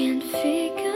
can't figure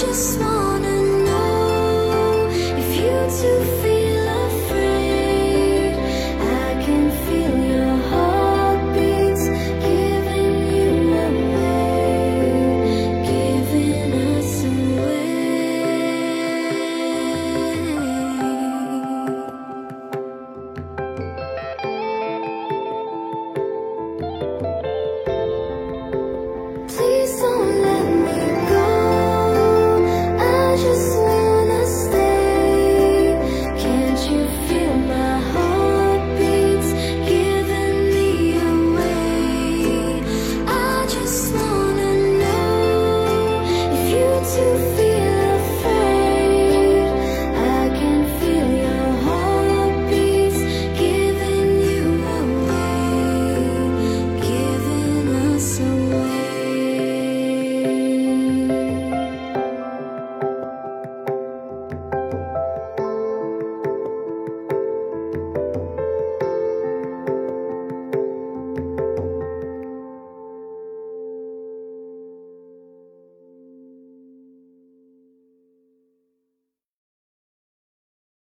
just want